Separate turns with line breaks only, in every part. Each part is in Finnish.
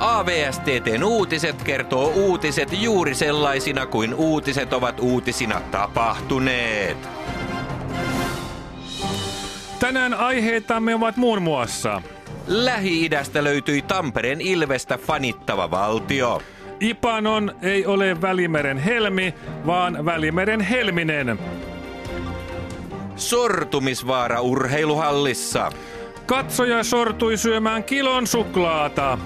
AVSTTn uutiset kertoo uutiset juuri sellaisina kuin uutiset ovat uutisina tapahtuneet.
Tänään aiheitamme ovat muun muassa
Lähi-idästä löytyi Tampereen Ilvestä fanittava valtio.
Ipanon ei ole Välimeren helmi, vaan Välimeren helminen.
Sortumisvaara urheiluhallissa.
Katsoja sortui syömään kilon suklaata.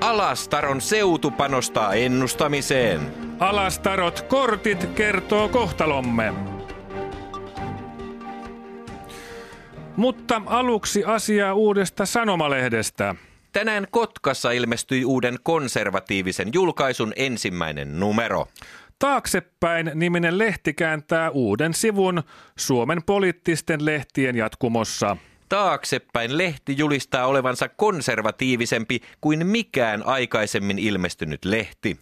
Alastaron seutu panostaa ennustamiseen.
Alastarot kortit kertoo kohtalomme. Mutta aluksi asiaa uudesta sanomalehdestä.
Tänään Kotkassa ilmestyi uuden konservatiivisen julkaisun ensimmäinen numero.
Taaksepäin niminen lehti kääntää uuden sivun Suomen poliittisten lehtien jatkumossa.
Taaksepäin lehti julistaa olevansa konservatiivisempi kuin mikään aikaisemmin ilmestynyt lehti.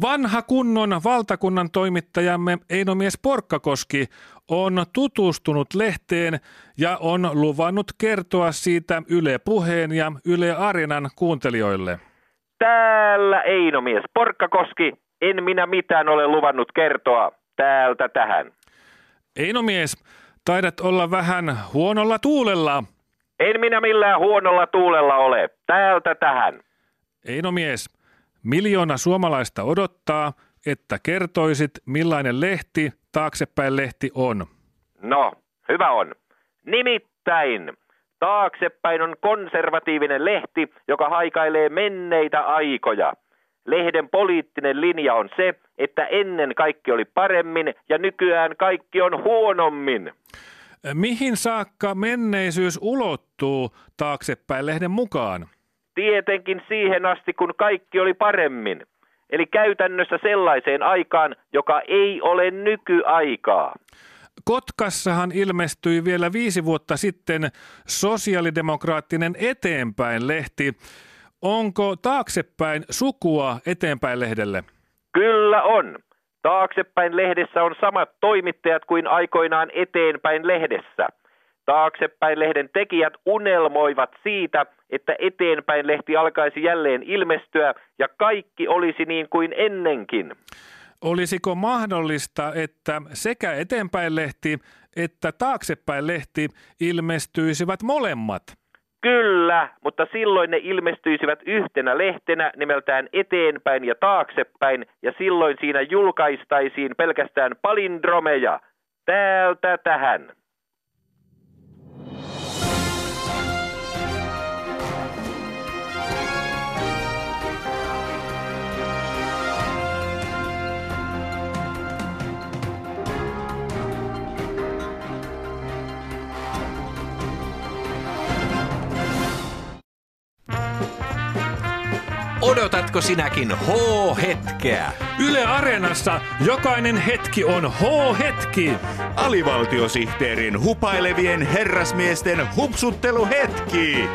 Vanha kunnon valtakunnan toimittajamme Einomies Porkkakoski on tutustunut lehteen ja on luvannut kertoa siitä Yle Puheen ja Yle Arenan kuuntelijoille.
Täällä Einomies Porkkakoski. En minä mitään ole luvannut kertoa täältä tähän.
Einomies, taidat olla vähän huonolla tuulella.
En minä millään huonolla tuulella ole. Täältä tähän.
Einomies, miljoona suomalaista odottaa, että kertoisit millainen lehti taaksepäin lehti on.
No, hyvä on. Nimittäin taaksepäin on konservatiivinen lehti, joka haikailee menneitä aikoja. Lehden poliittinen linja on se, että ennen kaikki oli paremmin ja nykyään kaikki on huonommin.
Mihin saakka menneisyys ulottuu taaksepäin lehden mukaan?
Tietenkin siihen asti, kun kaikki oli paremmin. Eli käytännössä sellaiseen aikaan, joka ei ole nykyaikaa.
Kotkassahan ilmestyi vielä viisi vuotta sitten sosiaalidemokraattinen eteenpäin-lehti. Onko taaksepäin sukua eteenpäin-lehdelle?
Kyllä on. Taaksepäin lehdessä on samat toimittajat kuin aikoinaan eteenpäin lehdessä. Taaksepäin lehden tekijät unelmoivat siitä, että eteenpäin lehti alkaisi jälleen ilmestyä ja kaikki olisi niin kuin ennenkin.
Olisiko mahdollista, että sekä eteenpäin lehti että taaksepäin lehti ilmestyisivät molemmat?
Kyllä, mutta silloin ne ilmestyisivät yhtenä lehtenä nimeltään eteenpäin ja taaksepäin, ja silloin siinä julkaistaisiin pelkästään palindromeja. Täältä tähän.
Odotatko sinäkin H-hetkeä?
Yle Areenassa jokainen hetki on H-hetki.
Alivaltiosihteerin hupailevien herrasmiesten hupsutteluhetki.